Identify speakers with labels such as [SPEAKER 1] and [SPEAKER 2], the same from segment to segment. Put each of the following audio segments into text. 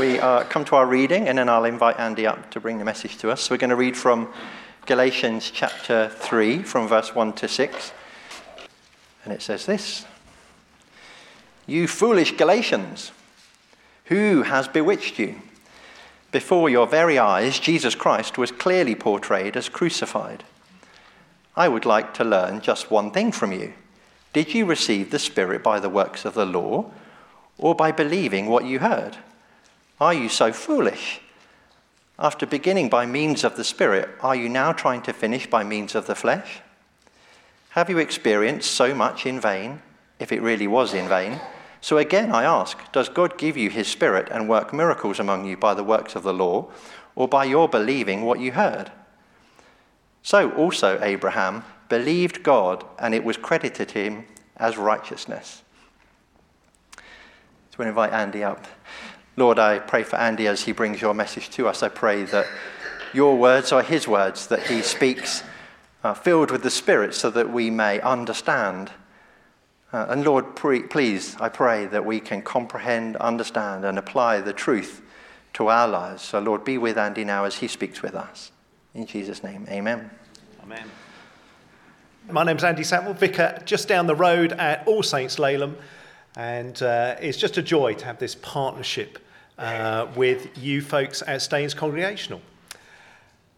[SPEAKER 1] we uh, come to our reading, and then I'll invite Andy up to bring the message to us. So we're going to read from Galatians chapter 3, from verse 1 to 6. And it says this You foolish Galatians, who has bewitched you? Before your very eyes, Jesus Christ was clearly portrayed as crucified. I would like to learn just one thing from you. Did you receive the Spirit by the works of the law or by believing what you heard? Are you so foolish? After beginning by means of the Spirit, are you now trying to finish by means of the flesh? Have you experienced so much in vain, if it really was in vain? So again, I ask Does God give you his Spirit and work miracles among you by the works of the law, or by your believing what you heard? So also Abraham believed God, and it was credited to him as righteousness. So we invite Andy up. Lord, I pray for Andy as he brings your message to us. I pray that your words are his words, that he speaks uh, filled with the Spirit so that we may understand. Uh, and Lord, pre- please, I pray that we can comprehend, understand, and apply the truth to our lives. So, Lord, be with Andy now as he speaks with us. In Jesus' name, amen.
[SPEAKER 2] Amen. My name's Andy Samuel, vicar just down the road at All Saints Laleham, and uh, it's just a joy to have this partnership uh, with you folks at Staines Congregational.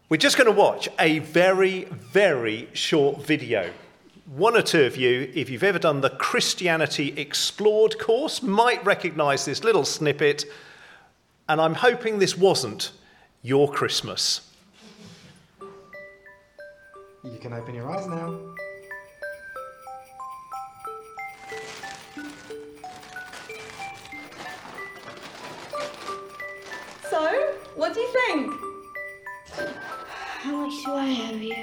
[SPEAKER 2] We're just going to watch a very, very short video. One or two of you, if you've ever done the Christianity Explored course, might recognize this little snippet, and I'm hoping this wasn't your Christmas.
[SPEAKER 3] You can open your eyes now.
[SPEAKER 4] So, what do you think?
[SPEAKER 5] How much do I owe you?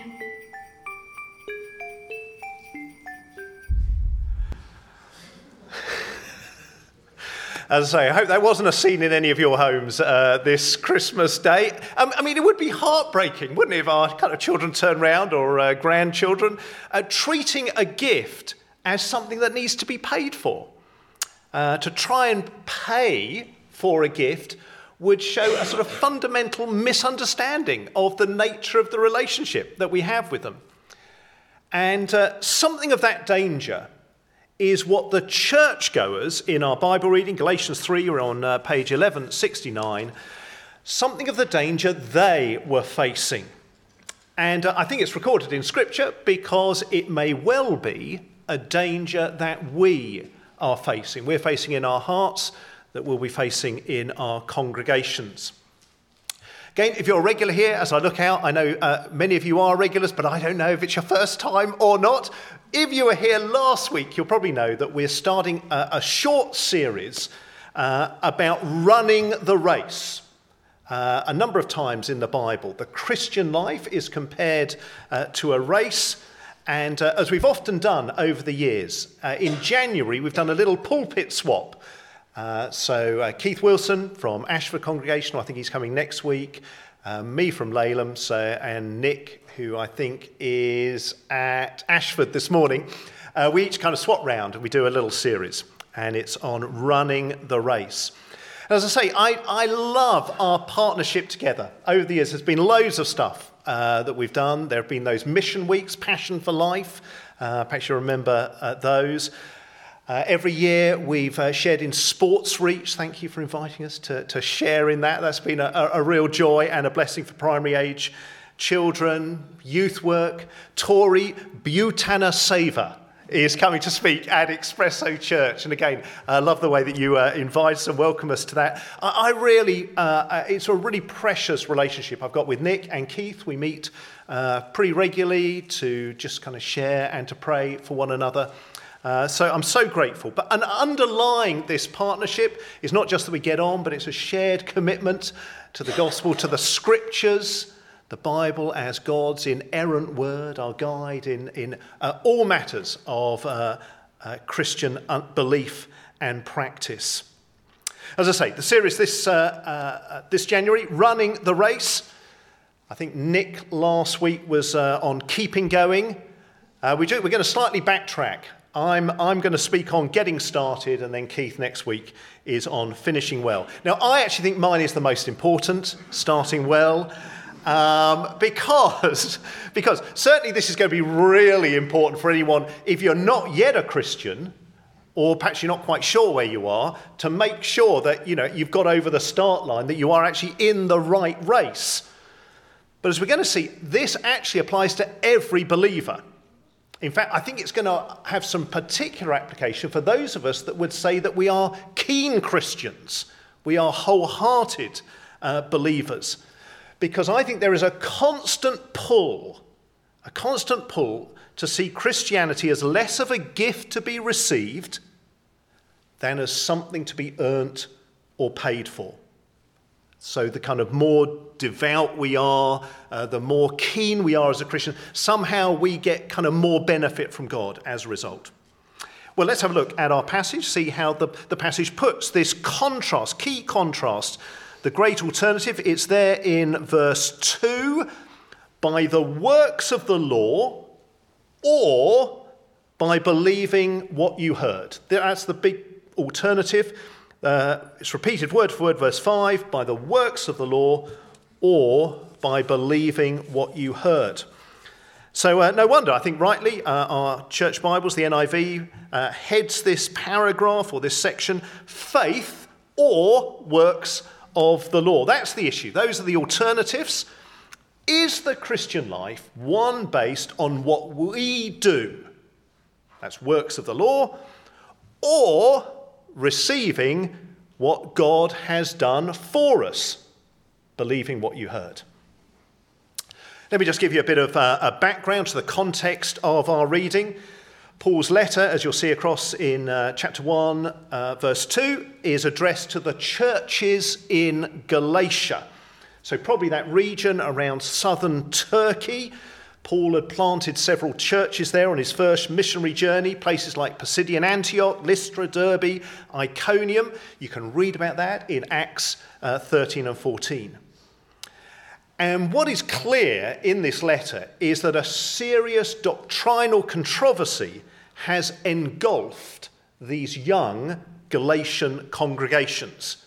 [SPEAKER 2] As I say, I hope that wasn't a scene in any of your homes uh, this Christmas day. Um, I mean, it would be heartbreaking, wouldn't it, if our kind of children turn round or uh, grandchildren, uh, treating a gift as something that needs to be paid for. Uh, to try and pay for a gift would show a sort of fundamental misunderstanding of the nature of the relationship that we have with them. And uh, something of that danger is what the churchgoers in our Bible reading, Galatians 3, we're on uh, page 1169, something of the danger they were facing. And uh, I think it's recorded in Scripture because it may well be a danger that we are facing. We're facing in our hearts, that we'll be facing in our congregations. Again, if you're a regular here, as I look out, I know uh, many of you are regulars, but I don't know if it's your first time or not. If you were here last week, you'll probably know that we're starting a, a short series uh, about running the race. Uh, a number of times in the Bible, the Christian life is compared uh, to a race. And uh, as we've often done over the years, uh, in January, we've done a little pulpit swap. Uh, so uh, Keith Wilson from Ashford Congregational, I think he's coming next week. Uh, me from Laleham, so, and Nick, who I think is at Ashford this morning. Uh, we each kind of swap round and we do a little series, and it's on running the race. As I say, I, I love our partnership together. Over the years, there's been loads of stuff uh, that we've done. There have been those mission weeks, Passion for Life. Perhaps you remember those. Uh, every year we've uh, shared in Sports Reach. Thank you for inviting us to, to share in that. That's been a, a, real joy and a blessing for primary age children, youth work. Tori Butana Saver is coming to speak at Expresso Church. And again, I love the way that you uh, invite us and welcome us to that. I, I really, uh, uh, it's a really precious relationship I've got with Nick and Keith. We meet uh, pretty regularly to just kind of share and to pray for one another. Uh, so I'm so grateful. But an underlying this partnership is not just that we get on, but it's a shared commitment to the gospel, to the scriptures, the Bible as God's inerrant word, our guide in, in uh, all matters of uh, uh Christian belief and practice. As I say, the series this, uh, uh, this January, Running the Race. I think Nick last week was on keeping going. we do, we're going to slightly backtrack I'm, I'm going to speak on getting started, and then Keith next week is on finishing well. Now, I actually think mine is the most important, starting well, um, because, because certainly this is going to be really important for anyone if you're not yet a Christian, or perhaps you're not quite sure where you are, to make sure that you know, you've got over the start line, that you are actually in the right race. But as we're going to see, this actually applies to every believer. In fact, I think it's going to have some particular application for those of us that would say that we are keen Christians, we are wholehearted uh, believers. Because I think there is a constant pull, a constant pull to see Christianity as less of a gift to be received than as something to be earned or paid for. So, the kind of more devout we are, uh, the more keen we are as a Christian, somehow we get kind of more benefit from God as a result. Well, let's have a look at our passage, see how the, the passage puts this contrast, key contrast. The great alternative, it's there in verse 2 by the works of the law or by believing what you heard. That's the big alternative. Uh, it's repeated word for word, verse 5 by the works of the law or by believing what you heard. So, uh, no wonder, I think rightly, uh, our church Bibles, the NIV, uh, heads this paragraph or this section faith or works of the law. That's the issue. Those are the alternatives. Is the Christian life one based on what we do? That's works of the law, or receiving what God has done for us, believing what you heard. Let me just give you a bit of uh, a background to the context of our reading. Paul's letter, as you'll see across in uh, chapter 1, uh, verse 2, is addressed to the churches in Galatia. So, probably that region around southern Turkey, Paul had planted several churches there on his first missionary journey, places like Pisidian Antioch, Lystra, Derbe, Iconium. You can read about that in Acts uh, 13 and 14. And what is clear in this letter is that a serious doctrinal controversy has engulfed these young Galatian congregations.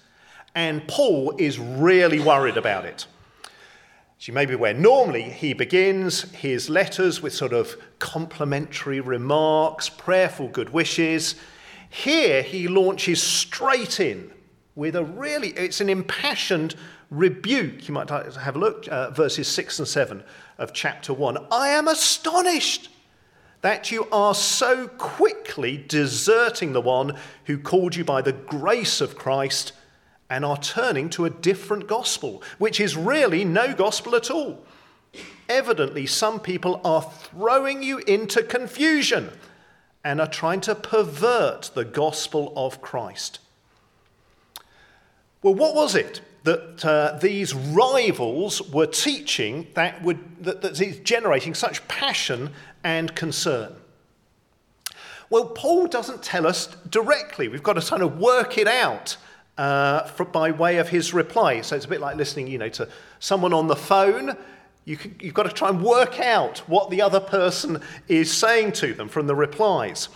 [SPEAKER 2] And Paul is really worried about it. As you may be aware, normally he begins his letters with sort of complimentary remarks, prayerful good wishes. Here he launches straight in with a really, it's an impassioned rebuke. You might have a look, uh, verses 6 and 7 of chapter 1. I am astonished that you are so quickly deserting the one who called you by the grace of Christ and are turning to a different gospel, which is really no gospel at all. Evidently, some people are throwing you into confusion and are trying to pervert the gospel of Christ. Well, what was it that uh, these rivals were teaching that, would, that, that is generating such passion and concern? Well, Paul doesn't tell us directly. We've got to kind of work it out uh, for, by way of his reply. So it's a bit like listening, you know, to someone on the phone. You can, you've got to try and work out what the other person is saying to them from the replies.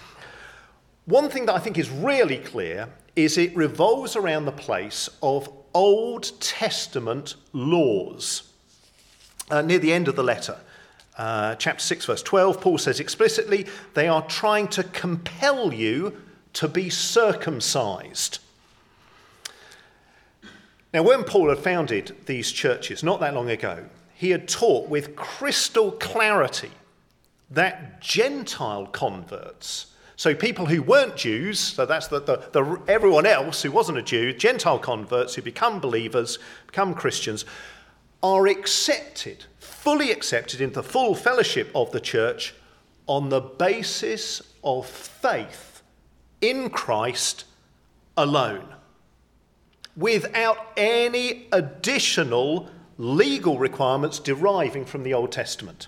[SPEAKER 2] One thing that I think is really clear is it revolves around the place of Old Testament laws. Uh, near the end of the letter, uh, chapter 6, verse 12, Paul says explicitly, they are trying to compel you to be circumcised. Now, when Paul had founded these churches not that long ago, he had taught with crystal clarity that Gentile converts, so people who weren't Jews, so that's the, the, the, everyone else who wasn't a Jew, Gentile converts who become believers, become Christians, are accepted, fully accepted into the full fellowship of the church on the basis of faith in Christ alone without any additional legal requirements deriving from the Old Testament.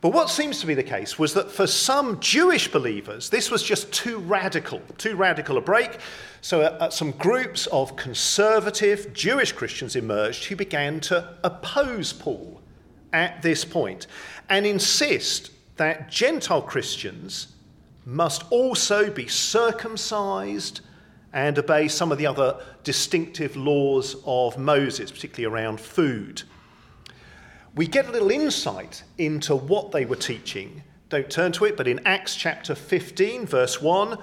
[SPEAKER 2] But what seems to be the case was that for some Jewish believers, this was just too radical, too radical a break. So, uh, uh, some groups of conservative Jewish Christians emerged who began to oppose Paul at this point and insist that Gentile Christians must also be circumcised and obey some of the other distinctive laws of Moses, particularly around food. We get a little insight into what they were teaching. Don't turn to it, but in Acts chapter 15, verse 1,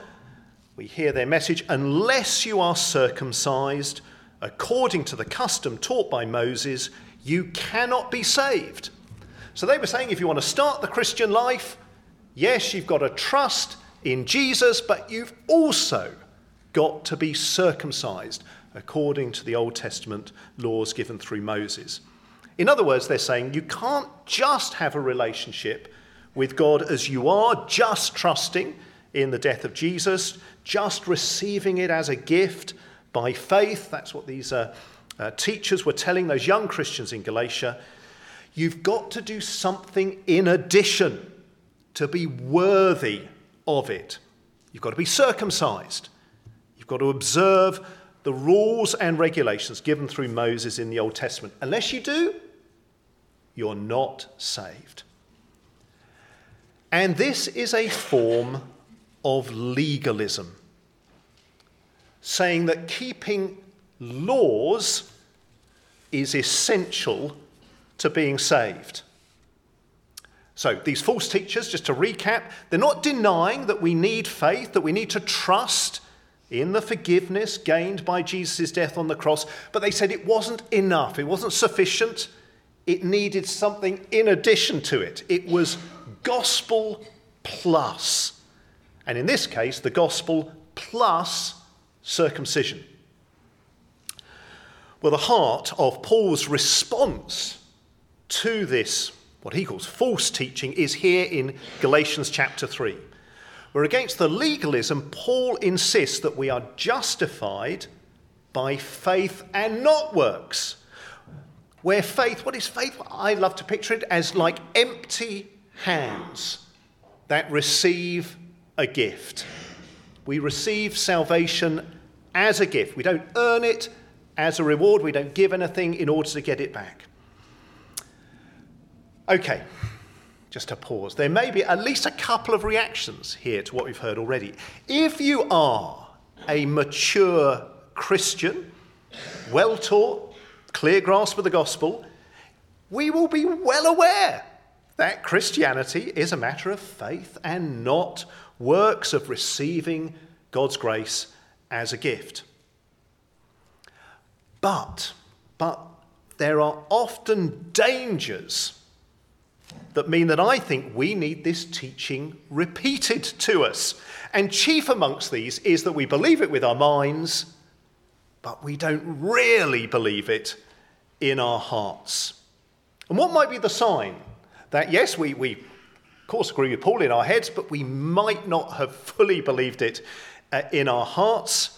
[SPEAKER 2] we hear their message unless you are circumcised according to the custom taught by Moses, you cannot be saved. So they were saying if you want to start the Christian life, yes, you've got to trust in Jesus, but you've also got to be circumcised according to the Old Testament laws given through Moses. In other words, they're saying you can't just have a relationship with God as you are, just trusting in the death of Jesus, just receiving it as a gift by faith. That's what these uh, uh, teachers were telling those young Christians in Galatia. You've got to do something in addition to be worthy of it. You've got to be circumcised. You've got to observe the rules and regulations given through Moses in the Old Testament. Unless you do, you're not saved. And this is a form of legalism, saying that keeping laws is essential to being saved. So, these false teachers, just to recap, they're not denying that we need faith, that we need to trust in the forgiveness gained by Jesus' death on the cross, but they said it wasn't enough, it wasn't sufficient, it needed something in addition to it. It was gospel plus. And in this case, the gospel plus circumcision. Well, the heart of Paul's response to this, what he calls false teaching, is here in Galatians chapter 3, where against the legalism, Paul insists that we are justified by faith and not works. Where faith, what is faith? I love to picture it as like empty hands that receive a gift. We receive salvation as a gift. We don't earn it as a reward. We don't give anything in order to get it back. Okay, just a pause. There may be at least a couple of reactions here to what we've heard already. If you are a mature Christian, well taught, clear grasp of the gospel, we will be well aware that Christianity is a matter of faith and not works of receiving God's grace as a gift. But, but there are often dangers that mean that I think we need this teaching repeated to us. And chief amongst these is that we believe it with our minds, but we don't really believe it in our hearts. And what might be the sign that, yes, we, we of course agree with Paul in our heads, but we might not have fully believed it uh, in our hearts?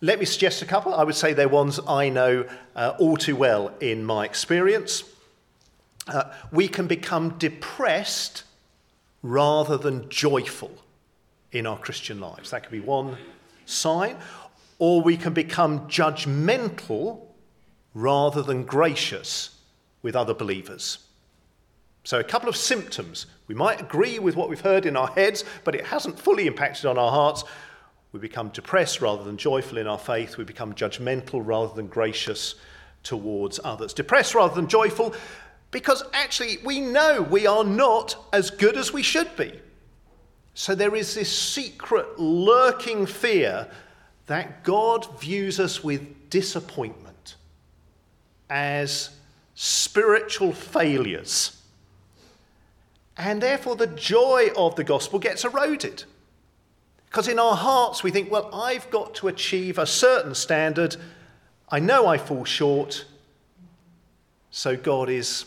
[SPEAKER 2] Let me suggest a couple. I would say they're ones I know uh, all too well in my experience. Uh, we can become depressed rather than joyful in our Christian lives. That could be one sign. Or we can become judgmental rather than gracious with other believers. So, a couple of symptoms. We might agree with what we've heard in our heads, but it hasn't fully impacted on our hearts. We become depressed rather than joyful in our faith. We become judgmental rather than gracious towards others. Depressed rather than joyful, because actually we know we are not as good as we should be. So there is this secret lurking fear that God views us with disappointment as spiritual failures and therefore, the joy of the gospel gets eroded. Because in our hearts, we think, well, I've got to achieve a certain standard. I know I fall short. So God is,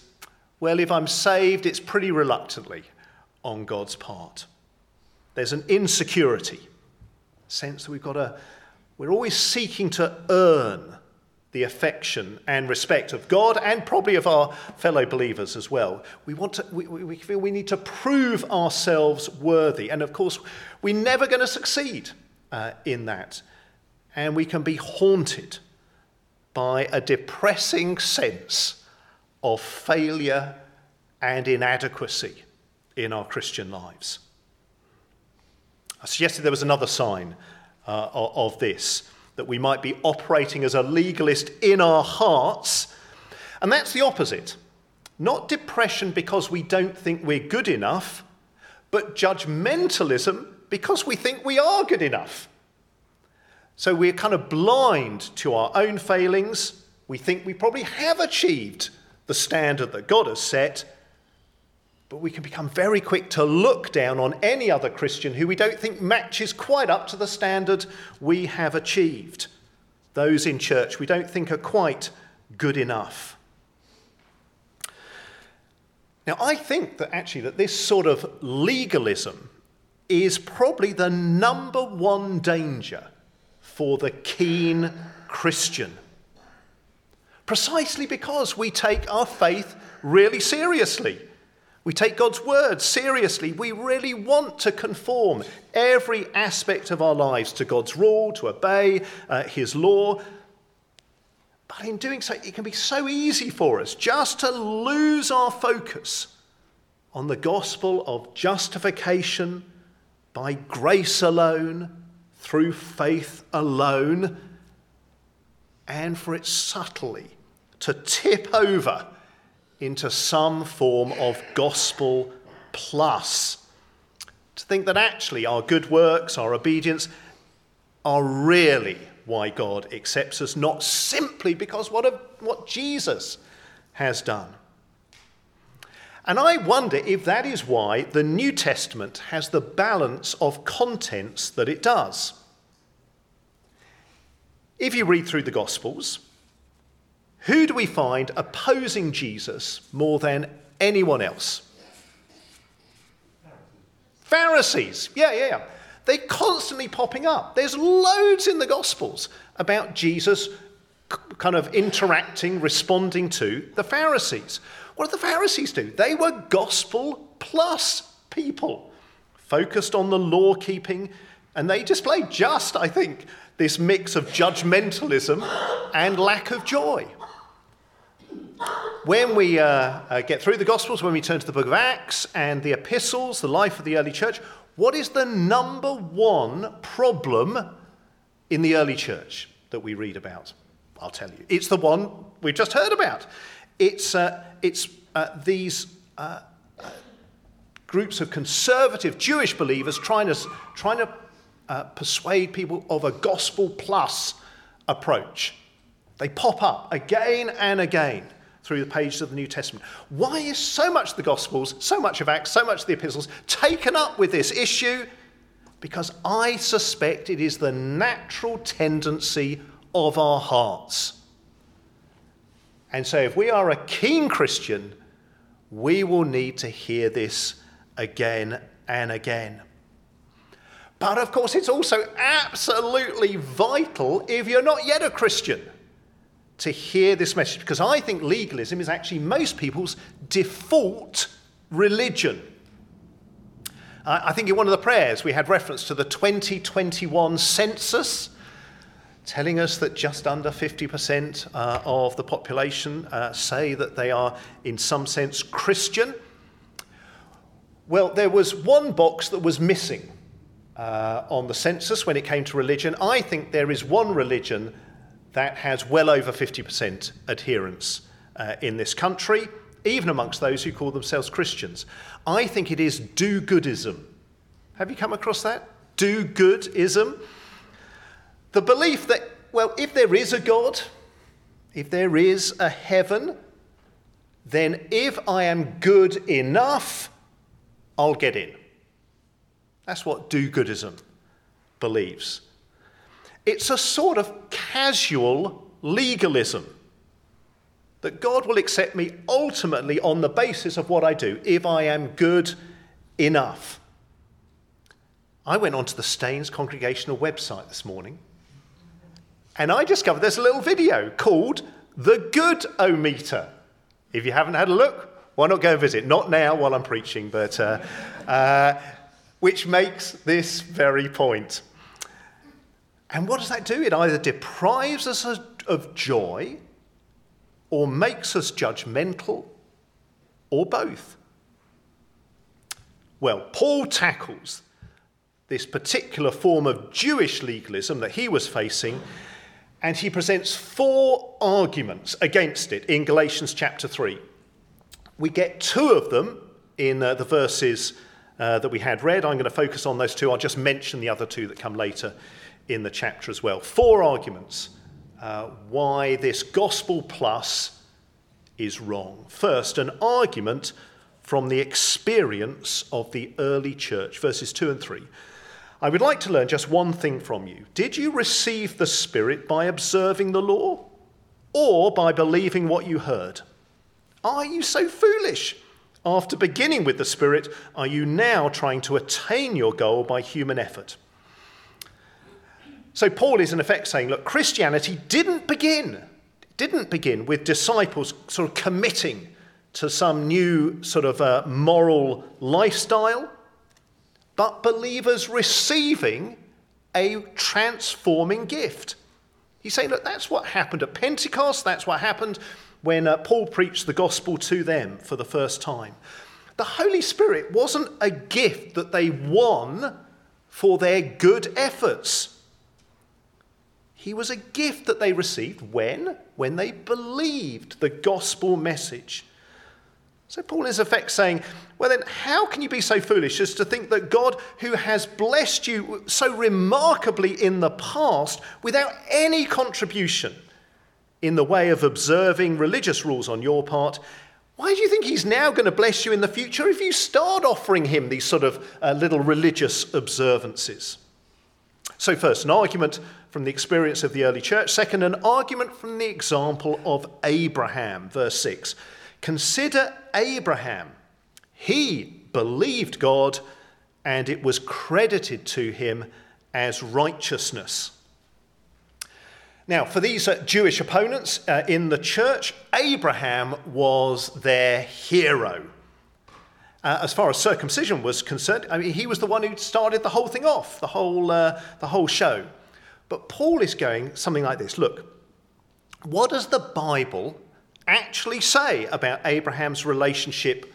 [SPEAKER 2] well, if I'm saved, it's pretty reluctantly on God's part. There's an insecurity, sense that we've got to, we're always seeking to earn the affection and respect of God and probably of our fellow believers as well. We, want to, we, we feel we need to prove ourselves worthy. And of course, we're never going to succeed uh, in that. And we can be haunted by a depressing sense of failure and inadequacy in our Christian lives. I suggested there was another sign uh, of this, that we might be operating as a legalist in our hearts, and that's the opposite. Not depression because we don't think we're good enough, but judgmentalism because we think we are good enough. So we're kind of blind to our own failings. We think we probably have achieved the standard that God has set, but we can become very quick to look down on any other Christian who we don't think matches quite up to the standard we have achieved. Those in church we don't think are quite good enough. Now, I think that actually that this sort of legalism is probably the number one danger for the keen Christian. Precisely because we take our faith really seriously. We take God's word seriously. We really want to conform every aspect of our lives to God's rule, to obey uh, His law. But in doing so, it can be so easy for us just to lose our focus on the gospel of justification by grace alone, through faith alone, and for it subtly to tip over into some form of gospel plus. To think that actually our good works, our obedience, are really why God accepts us, not simply because what, of, what Jesus has done. And I wonder if that is why the New Testament has the balance of contents that it does. If you read through the Gospels, who do we find opposing Jesus more than anyone else? Pharisees. Yeah, yeah, yeah. They're constantly popping up. There's loads in the Gospels about Jesus kind of interacting, responding to the Pharisees. What did the Pharisees do? They were gospel plus people, focused on the law keeping, and they displayed just, I think, this mix of judgmentalism and lack of joy. When we uh, uh, get through the Gospels, when we turn to the book of Acts and the epistles, the life of the early church, what is the number one problem in the early church that we read about? I'll tell you. It's the one we've just heard about. It's, uh, it's uh, these uh, uh, groups of conservative Jewish believers trying to, trying to uh, persuade people of a gospel plus approach. They pop up again and again through the pages of the New Testament. Why is so much of the Gospels, so much of Acts, so much of the epistles taken up with this issue? Because I suspect it is the natural tendency of our hearts. And so, if we are a keen Christian, we will need to hear this again and again. But of course, it's also absolutely vital if you're not yet a Christian to hear this message because I think legalism is actually most people's default religion. I think in one of the prayers we had reference to the 2021 census telling us that just under 50% uh, of the population uh, say that they are, in some sense, Christian. Well, there was one box that was missing uh, on the census when it came to religion. I think there is one religion that has well over 50% adherence uh, in this country, even amongst those who call themselves Christians. I think it is do goodism. Have you come across that? Do goodism. The belief that, well, if there is a God, if there is a heaven, then if I am good enough, I'll get in. That's what do goodism believes. It's a sort of casual legalism that God will accept me ultimately on the basis of what I do, if I am good enough. I went onto the Staines Congregational website this morning and I discovered there's a little video called The Good O Meter. If you haven't had a look, why not go and visit? Not now while I'm preaching, but uh, uh, which makes this very point. And what does that do? It either deprives us of joy or makes us judgmental or both. Well, Paul tackles this particular form of Jewish legalism that he was facing, and he presents four arguments against it in Galatians chapter 3. We get two of them in uh, the verses uh, that we had read. I'm going to focus on those two. I'll just mention the other two that come later in the chapter as well. Four arguments uh, why this gospel plus is wrong. First, an argument from the experience of the early church, verses 2 and 3. I would like to learn just one thing from you. Did you receive the Spirit by observing the law or by believing what you heard? Are you so foolish? After beginning with the Spirit, are you now trying to attain your goal by human effort? So, Paul is in effect saying, look, Christianity didn't begin, didn't begin with disciples sort of committing to some new sort of uh, moral lifestyle, but believers receiving a transforming gift. He's saying, look, that's what happened at Pentecost, that's what happened when uh, Paul preached the gospel to them for the first time. The Holy Spirit wasn't a gift that they won for their good efforts. He was a gift that they received when? When they believed the gospel message. So Paul is in effect saying, well, then, how can you be so foolish as to think that God, who has blessed you so remarkably in the past without any contribution in the way of observing religious rules on your part, why do you think he's now going to bless you in the future if you start offering him these sort of uh, little religious observances? So, first, an argument from the experience of the early church. Second, an argument from the example of Abraham, verse 6. Consider Abraham. He believed God, and it was credited to him as righteousness. Now, for these uh, Jewish opponents uh, in the church, Abraham was their hero. Uh, as far as circumcision was concerned, I mean, he was the one who started the whole thing off, the whole, uh, the whole show. But Paul is going something like this Look, what does the Bible actually say about Abraham's relationship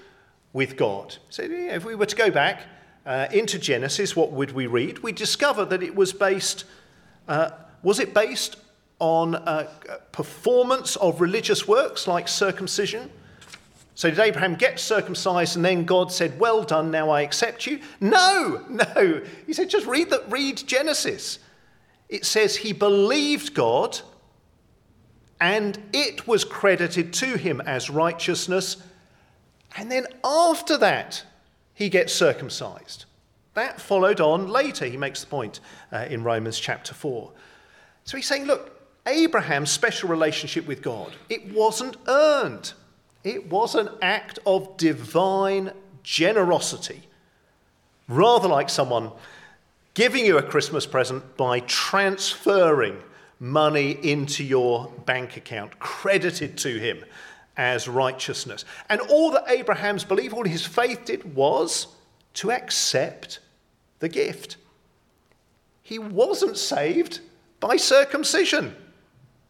[SPEAKER 2] with God? So, yeah, if we were to go back uh, into Genesis, what would we read? We discover that it was based, uh, was it based on uh, performance of religious works like circumcision? So did Abraham get circumcised and then God said, Well done, now I accept you? No, no. He said, just read, the, read Genesis. It says he believed God and it was credited to him as righteousness. And then after that, he gets circumcised. That followed on later, he makes the point uh, in Romans chapter 4. So he's saying, look, Abraham's special relationship with God, it wasn't earned. It was an act of divine generosity, rather like someone giving you a Christmas present by transferring money into your bank account, credited to him as righteousness. And all that Abraham's belief, all his faith did was to accept the gift. He wasn't saved by circumcision.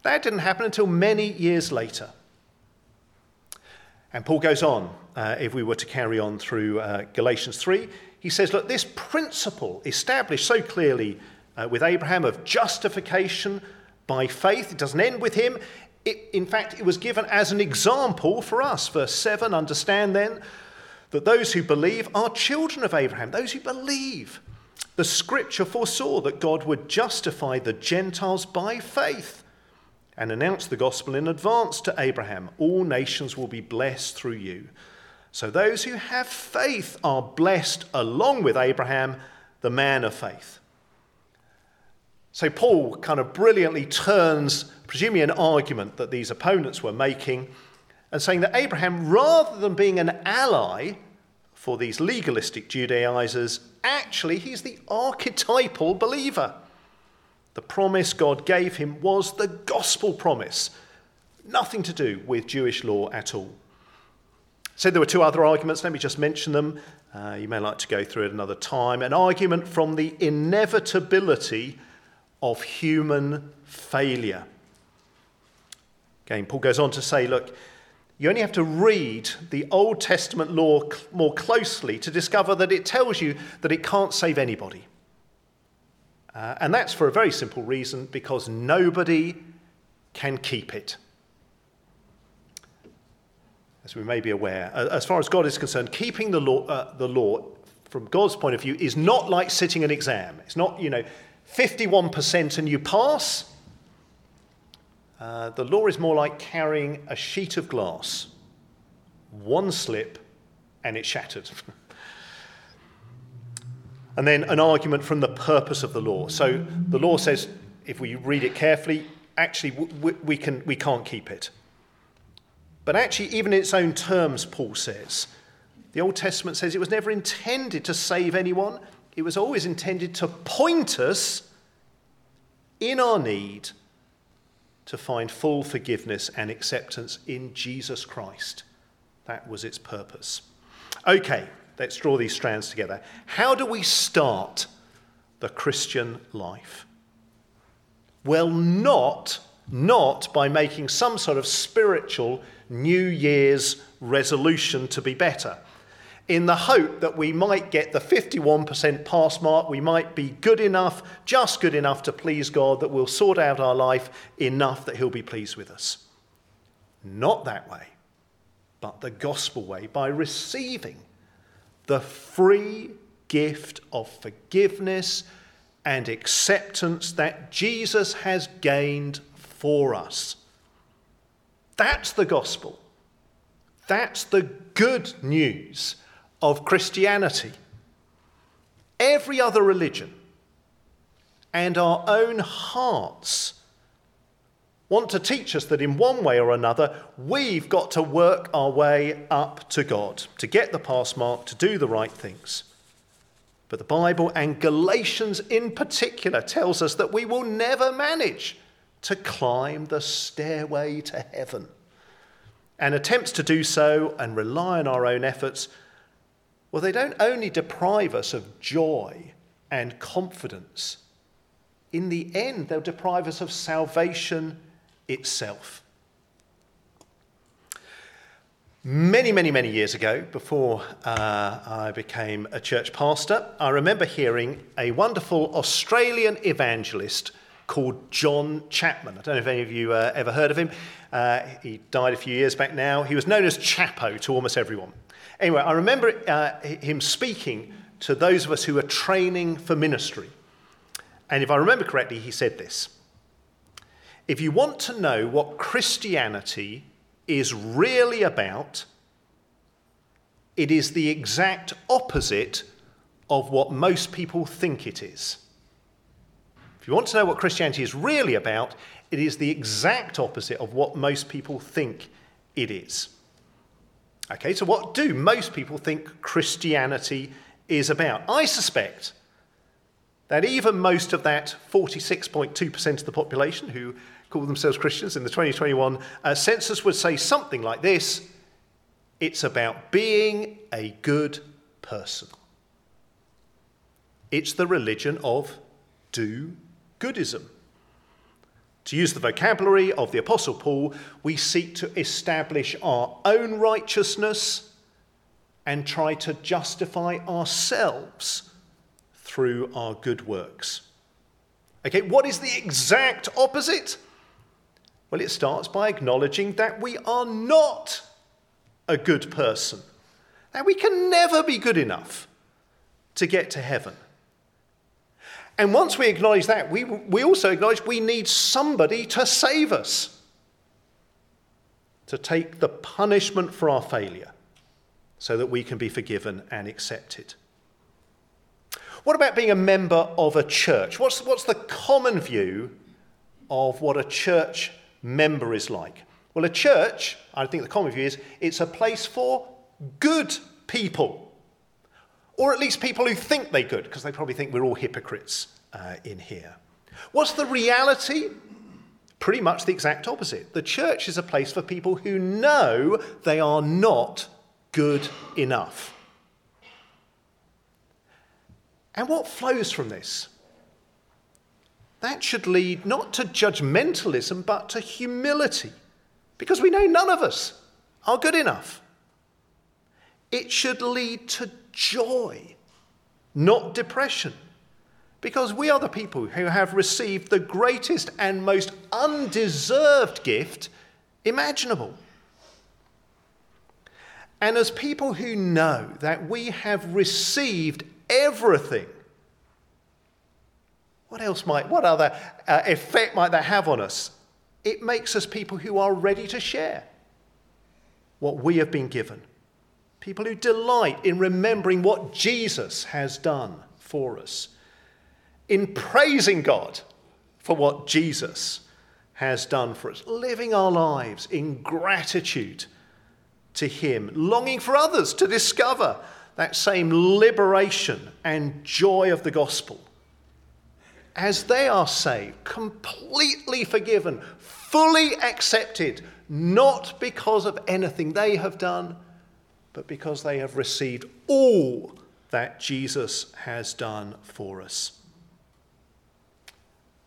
[SPEAKER 2] That didn't happen until many years later. And Paul goes on, uh, if we were to carry on through uh, Galatians 3, he says, Look, this principle established so clearly uh, with Abraham of justification by faith, it doesn't end with him. It, in fact, it was given as an example for us. Verse 7 Understand then that those who believe are children of Abraham, those who believe. The scripture foresaw that God would justify the Gentiles by faith and announce the gospel in advance to Abraham. All nations will be blessed through you. So those who have faith are blessed along with Abraham, the man of faith. So Paul kind of brilliantly turns, presumably, an argument that these opponents were making and saying that Abraham, rather than being an ally for these legalistic Judaizers, actually he's the archetypal believer. The promise God gave him was the gospel promise, nothing to do with Jewish law at all. So there were two other arguments. Let me just mention them. Uh, you may like to go through it another time. An argument from the inevitability of human failure. Again, Paul goes on to say, look, you only have to read the Old Testament law more closely to discover that it tells you that it can't save anybody. Uh, and that's for a very simple reason because nobody can keep it. As we may be aware, as far as God is concerned, keeping the law, uh, the law from God's point of view is not like sitting an exam. It's not, you know, 51% and you pass. Uh, the law is more like carrying a sheet of glass. One slip and it's shattered. and then an argument from the purpose of the law. So the law says, if we read it carefully, actually we, we, can, we can't keep it. But actually, even in its own terms, Paul says, the Old Testament says it was never intended to save anyone, it was always intended to point us in our need to find full forgiveness and acceptance in Jesus Christ. That was its purpose. Okay, let's draw these strands together. How do we start the Christian life? Well, not, not by making some sort of spiritual New Year's resolution to be better. In the hope that we might get the 51% pass mark, we might be good enough, just good enough to please God, that we'll sort out our life enough that He'll be pleased with us. Not that way but the gospel way by receiving the free gift of forgiveness and acceptance that Jesus has gained for us. That's the gospel. That's the good news of Christianity. Every other religion and our own hearts want to teach us that in one way or another, we've got to work our way up to God, to get the pass mark, to do the right things. But the Bible and Galatians in particular tells us that we will never manage to climb the stairway to heaven. And attempts to do so and rely on our own efforts, well, they don't only deprive us of joy and confidence, in the end, they'll deprive us of salvation itself. Many, many, many years ago, before uh, I became a church pastor, I remember hearing a wonderful Australian evangelist called John Chapman. I don't know if any of you uh, ever heard of him. Uh, he died a few years back now. He was known as Chapo to almost everyone. Anyway, I remember uh, him speaking to those of us who were training for ministry. And if I remember correctly, he said this if you want to know what Christianity is really about, it is the exact opposite of what most people think it is. If you want to know what Christianity is really about, it is the exact opposite of what most people think it is. Okay, so what do most people think Christianity is about? I suspect that even most of that 46.2% of the population who call themselves Christians in the 2021 uh, census would say something like this It's about being a good person. It's the religion of do goodism. To use the vocabulary of the Apostle Paul, we seek to establish our own righteousness and try to justify ourselves through our good works. Okay, what is the exact opposite? Well, it starts by acknowledging that we are not a good person, that we can never be good enough to get to heaven. And once we acknowledge that, we, we also acknowledge we need somebody to save us, to take the punishment for our failure, so that we can be forgiven and accepted. What about being a member of a church? What's, what's the common view of what a church member is like? Well, a church, I think the common view is, it's a place for good people. Or at least people who think they're good, because they probably think we're all hypocrites uh, in here. What's the reality? Pretty much the exact opposite. The church is a place for people who know they are not good enough. And what flows from this? That should lead not to judgmentalism, but to humility, because we know none of us are good enough. It should lead to joy, not depression, Because we are the people who have received the greatest and most undeserved gift imaginable. And as people who know that we have received everything, what else might, what other uh, effect might that have on us? It makes us people who are ready to share what we have been given. People who delight in remembering what Jesus has done for us, in praising God for what Jesus has done for us, living our lives in gratitude to Him, longing for others to discover that same liberation and joy of the gospel. As they are saved, completely forgiven, fully accepted, not because of anything they have done, but because they have received all that Jesus has done for us.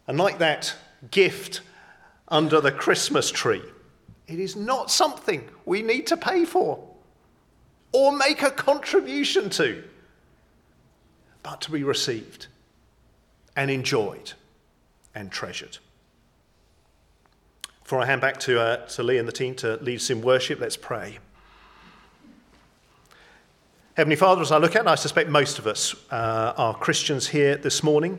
[SPEAKER 2] And like that gift under the Christmas tree, it is not something we need to pay for or make a contribution to, but to be received and enjoyed and treasured. Before I hand back to, uh, to Lee and the team to lead us in worship, let's pray. Heavenly Father, as I look at, and I suspect most of us uh, are Christians here this morning.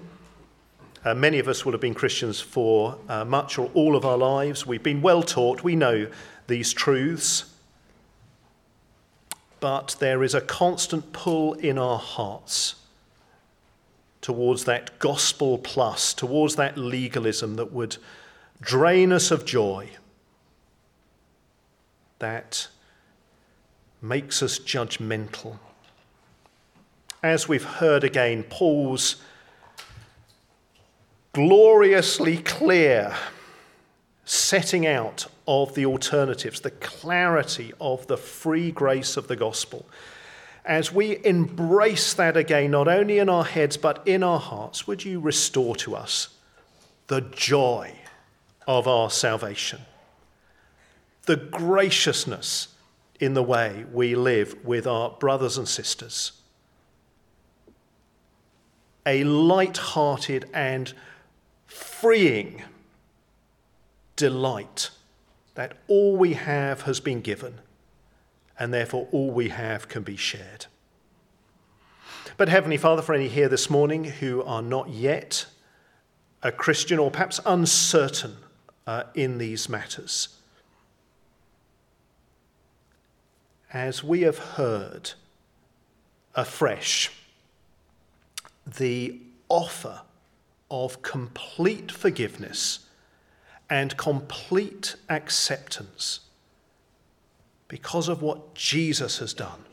[SPEAKER 2] Uh, many of us will have been Christians for uh, much or all of our lives. We've been well taught, we know these truths. But there is a constant pull in our hearts towards that gospel plus, towards that legalism that would drain us of joy, that makes us judgmental. As we've heard again, Paul's gloriously clear setting out of the alternatives, the clarity of the free grace of the gospel. As we embrace that again, not only in our heads but in our hearts, would you restore to us the joy of our salvation, the graciousness in the way we live with our brothers and sisters, a light hearted and freeing delight that all we have has been given, and therefore all we have can be shared. But, Heavenly Father, for any here this morning who are not yet a Christian or perhaps uncertain uh, in these matters, as we have heard afresh the offer of complete forgiveness and complete acceptance because of what Jesus has done.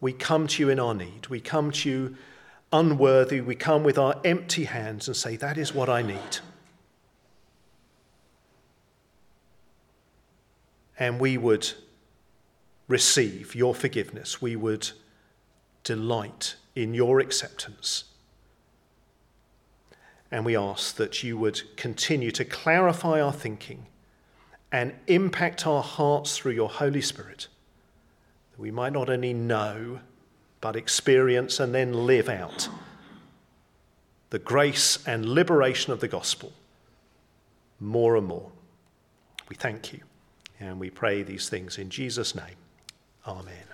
[SPEAKER 2] We come to you in our need. We come to you unworthy. We come with our empty hands and say, That is what I need. And we would receive your forgiveness. We would delight in your acceptance. And we ask that you would continue to clarify our thinking and impact our hearts through your Holy Spirit, that we might not only know, but experience and then live out the grace and liberation of the gospel more and more. We thank you and we pray these things in Jesus' name. Amen.